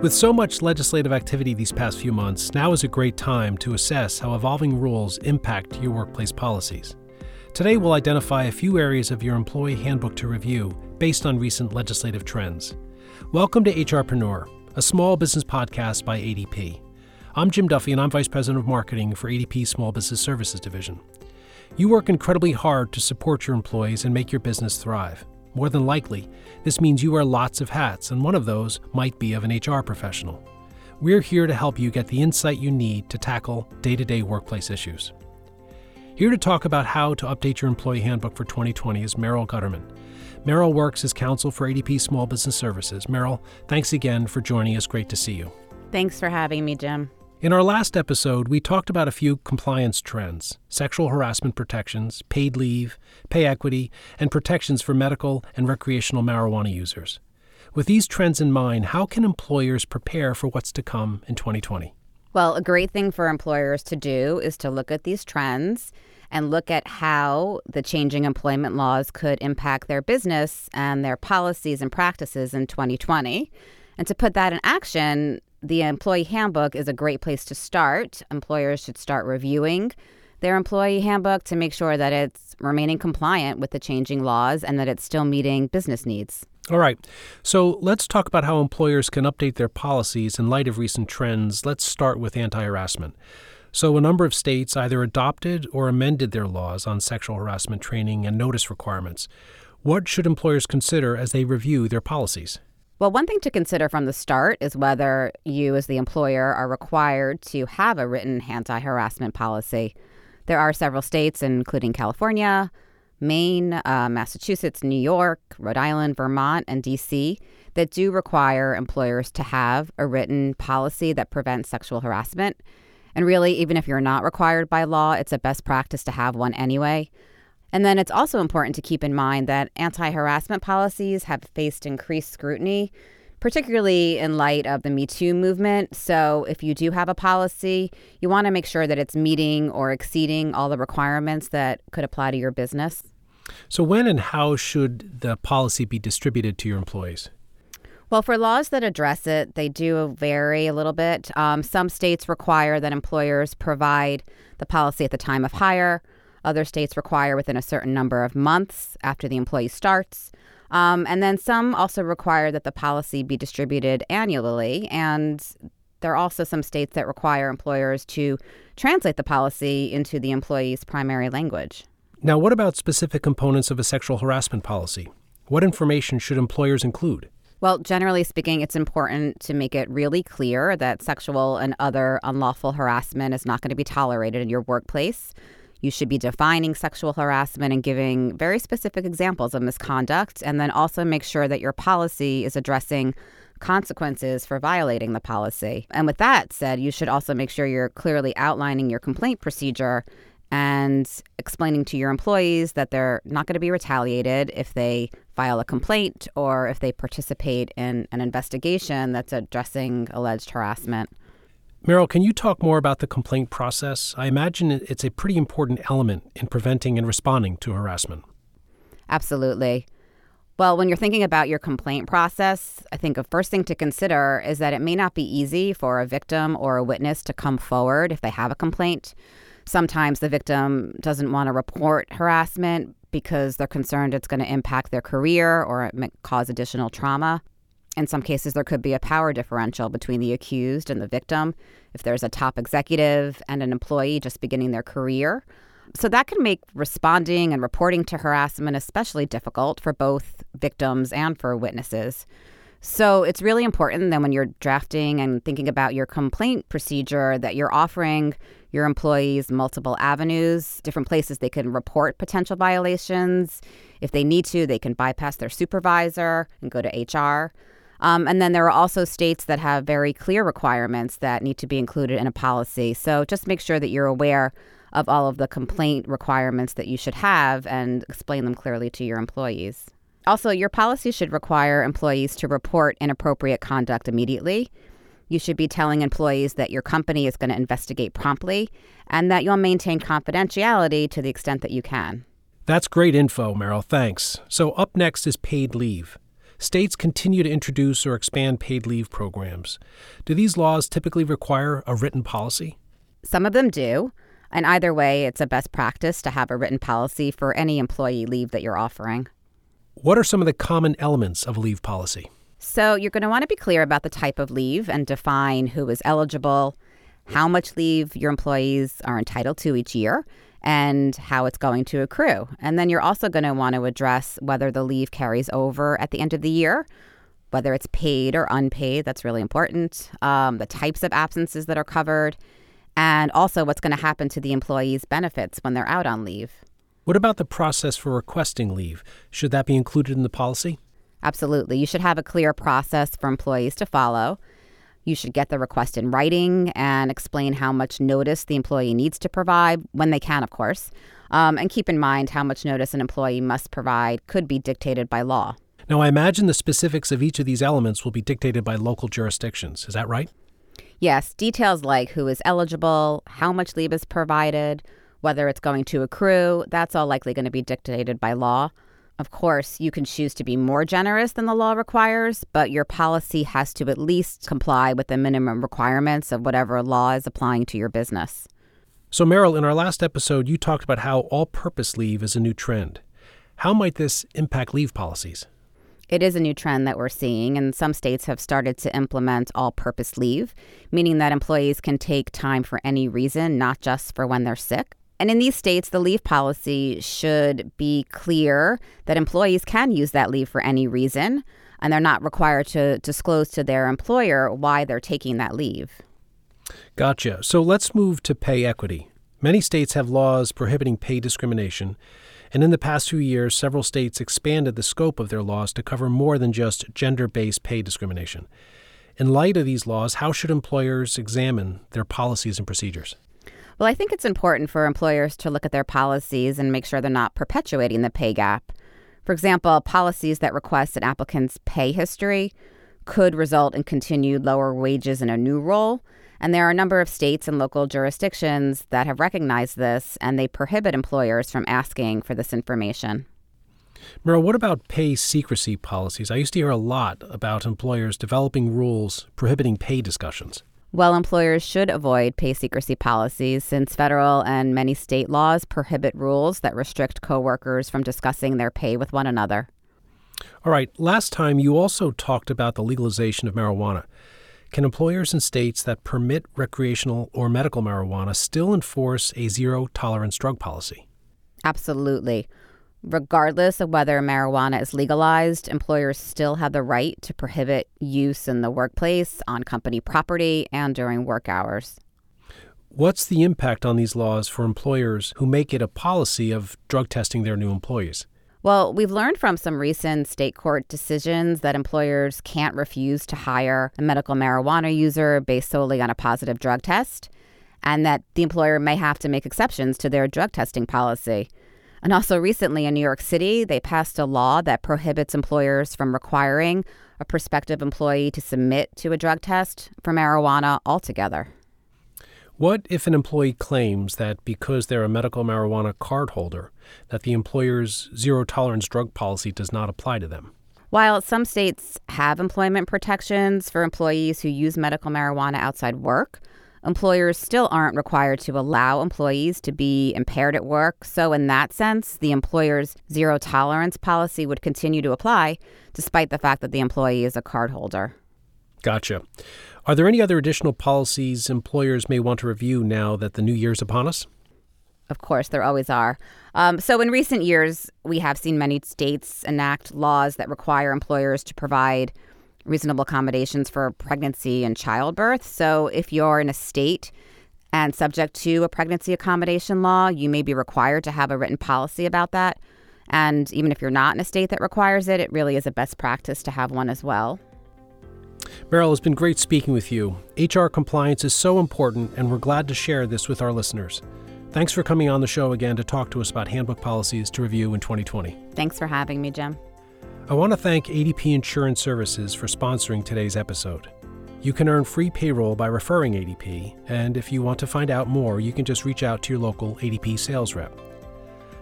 With so much legislative activity these past few months, now is a great time to assess how evolving rules impact your workplace policies. Today, we'll identify a few areas of your employee handbook to review based on recent legislative trends. Welcome to HRpreneur, a small business podcast by ADP. I'm Jim Duffy, and I'm Vice President of Marketing for ADP Small Business Services Division. You work incredibly hard to support your employees and make your business thrive. More than likely, this means you wear lots of hats, and one of those might be of an HR professional. We're here to help you get the insight you need to tackle day to day workplace issues. Here to talk about how to update your employee handbook for 2020 is Merrill Gutterman. Merrill works as counsel for ADP Small Business Services. Merrill, thanks again for joining us. Great to see you. Thanks for having me, Jim. In our last episode, we talked about a few compliance trends sexual harassment protections, paid leave, pay equity, and protections for medical and recreational marijuana users. With these trends in mind, how can employers prepare for what's to come in 2020? Well, a great thing for employers to do is to look at these trends and look at how the changing employment laws could impact their business and their policies and practices in 2020. And to put that in action, the employee handbook is a great place to start. Employers should start reviewing their employee handbook to make sure that it's remaining compliant with the changing laws and that it's still meeting business needs. All right. So let's talk about how employers can update their policies in light of recent trends. Let's start with anti harassment. So, a number of states either adopted or amended their laws on sexual harassment training and notice requirements. What should employers consider as they review their policies? Well, one thing to consider from the start is whether you, as the employer, are required to have a written anti harassment policy. There are several states, including California, Maine, uh, Massachusetts, New York, Rhode Island, Vermont, and DC, that do require employers to have a written policy that prevents sexual harassment. And really, even if you're not required by law, it's a best practice to have one anyway. And then it's also important to keep in mind that anti harassment policies have faced increased scrutiny, particularly in light of the Me Too movement. So, if you do have a policy, you want to make sure that it's meeting or exceeding all the requirements that could apply to your business. So, when and how should the policy be distributed to your employees? Well, for laws that address it, they do vary a little bit. Um, some states require that employers provide the policy at the time of hire. Other states require within a certain number of months after the employee starts. Um, and then some also require that the policy be distributed annually. And there are also some states that require employers to translate the policy into the employee's primary language. Now, what about specific components of a sexual harassment policy? What information should employers include? Well, generally speaking, it's important to make it really clear that sexual and other unlawful harassment is not going to be tolerated in your workplace. You should be defining sexual harassment and giving very specific examples of misconduct, and then also make sure that your policy is addressing consequences for violating the policy. And with that said, you should also make sure you're clearly outlining your complaint procedure and explaining to your employees that they're not going to be retaliated if they file a complaint or if they participate in an investigation that's addressing alleged harassment. Meryl, can you talk more about the complaint process? I imagine it's a pretty important element in preventing and responding to harassment. Absolutely. Well, when you're thinking about your complaint process, I think a first thing to consider is that it may not be easy for a victim or a witness to come forward if they have a complaint. Sometimes the victim doesn't want to report harassment because they're concerned it's going to impact their career or it may cause additional trauma. In some cases, there could be a power differential between the accused and the victim if there's a top executive and an employee just beginning their career. So that can make responding and reporting to harassment especially difficult for both victims and for witnesses. So it's really important that when you're drafting and thinking about your complaint procedure that you're offering your employees multiple avenues, different places they can report potential violations. If they need to, they can bypass their supervisor and go to HR. Um, and then there are also states that have very clear requirements that need to be included in a policy. So just make sure that you're aware of all of the complaint requirements that you should have and explain them clearly to your employees. Also, your policy should require employees to report inappropriate conduct immediately. You should be telling employees that your company is going to investigate promptly and that you'll maintain confidentiality to the extent that you can. That's great info, Meryl. Thanks. So, up next is paid leave. States continue to introduce or expand paid leave programs. Do these laws typically require a written policy? Some of them do. And either way, it's a best practice to have a written policy for any employee leave that you're offering. What are some of the common elements of a leave policy? So, you're going to want to be clear about the type of leave and define who is eligible, how much leave your employees are entitled to each year, and how it's going to accrue. And then you're also going to want to address whether the leave carries over at the end of the year, whether it's paid or unpaid. That's really important. Um, the types of absences that are covered, and also what's going to happen to the employee's benefits when they're out on leave. What about the process for requesting leave? Should that be included in the policy? Absolutely. You should have a clear process for employees to follow. You should get the request in writing and explain how much notice the employee needs to provide when they can, of course. Um, and keep in mind how much notice an employee must provide could be dictated by law. Now, I imagine the specifics of each of these elements will be dictated by local jurisdictions. Is that right? Yes, details like who is eligible, how much leave is provided, whether it's going to accrue, that's all likely going to be dictated by law. Of course, you can choose to be more generous than the law requires, but your policy has to at least comply with the minimum requirements of whatever law is applying to your business. So, Merrill, in our last episode, you talked about how all purpose leave is a new trend. How might this impact leave policies? It is a new trend that we're seeing, and some states have started to implement all purpose leave, meaning that employees can take time for any reason, not just for when they're sick. And in these states, the leave policy should be clear that employees can use that leave for any reason, and they're not required to disclose to their employer why they're taking that leave. Gotcha. So let's move to pay equity. Many states have laws prohibiting pay discrimination, and in the past few years, several states expanded the scope of their laws to cover more than just gender based pay discrimination. In light of these laws, how should employers examine their policies and procedures? Well, I think it's important for employers to look at their policies and make sure they're not perpetuating the pay gap. For example, policies that request an applicant's pay history could result in continued lower wages in a new role. And there are a number of states and local jurisdictions that have recognized this, and they prohibit employers from asking for this information. Meryl, what about pay secrecy policies? I used to hear a lot about employers developing rules prohibiting pay discussions. Well, employers should avoid pay secrecy policies since federal and many state laws prohibit rules that restrict coworkers from discussing their pay with one another. All right, last time you also talked about the legalization of marijuana. Can employers in states that permit recreational or medical marijuana still enforce a zero tolerance drug policy? Absolutely. Regardless of whether marijuana is legalized, employers still have the right to prohibit use in the workplace, on company property, and during work hours. What's the impact on these laws for employers who make it a policy of drug testing their new employees? Well, we've learned from some recent state court decisions that employers can't refuse to hire a medical marijuana user based solely on a positive drug test, and that the employer may have to make exceptions to their drug testing policy. And also, recently in New York City, they passed a law that prohibits employers from requiring a prospective employee to submit to a drug test for marijuana altogether. What if an employee claims that because they're a medical marijuana card holder, that the employer's zero tolerance drug policy does not apply to them? While some states have employment protections for employees who use medical marijuana outside work, employers still aren't required to allow employees to be impaired at work. So, in that sense, the employer's zero tolerance policy would continue to apply despite the fact that the employee is a cardholder. Gotcha. Are there any other additional policies employers may want to review now that the new year's upon us? Of course, there always are. Um, so, in recent years, we have seen many states enact laws that require employers to provide reasonable accommodations for pregnancy and childbirth. So if you're in a state and subject to a pregnancy accommodation law, you may be required to have a written policy about that. And even if you're not in a state that requires it, it really is a best practice to have one as well. Meryl, it's been great speaking with you. HR compliance is so important, and we're glad to share this with our listeners. Thanks for coming on the show again to talk to us about handbook policies to review in 2020. Thanks for having me, Jim. I want to thank ADP Insurance Services for sponsoring today's episode. You can earn free payroll by referring ADP, and if you want to find out more, you can just reach out to your local ADP sales rep.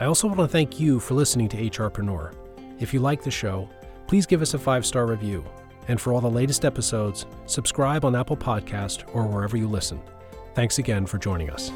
I also want to thank you for listening to HRpreneur. If you like the show, please give us a five star review. And for all the latest episodes, subscribe on Apple Podcast or wherever you listen. Thanks again for joining us.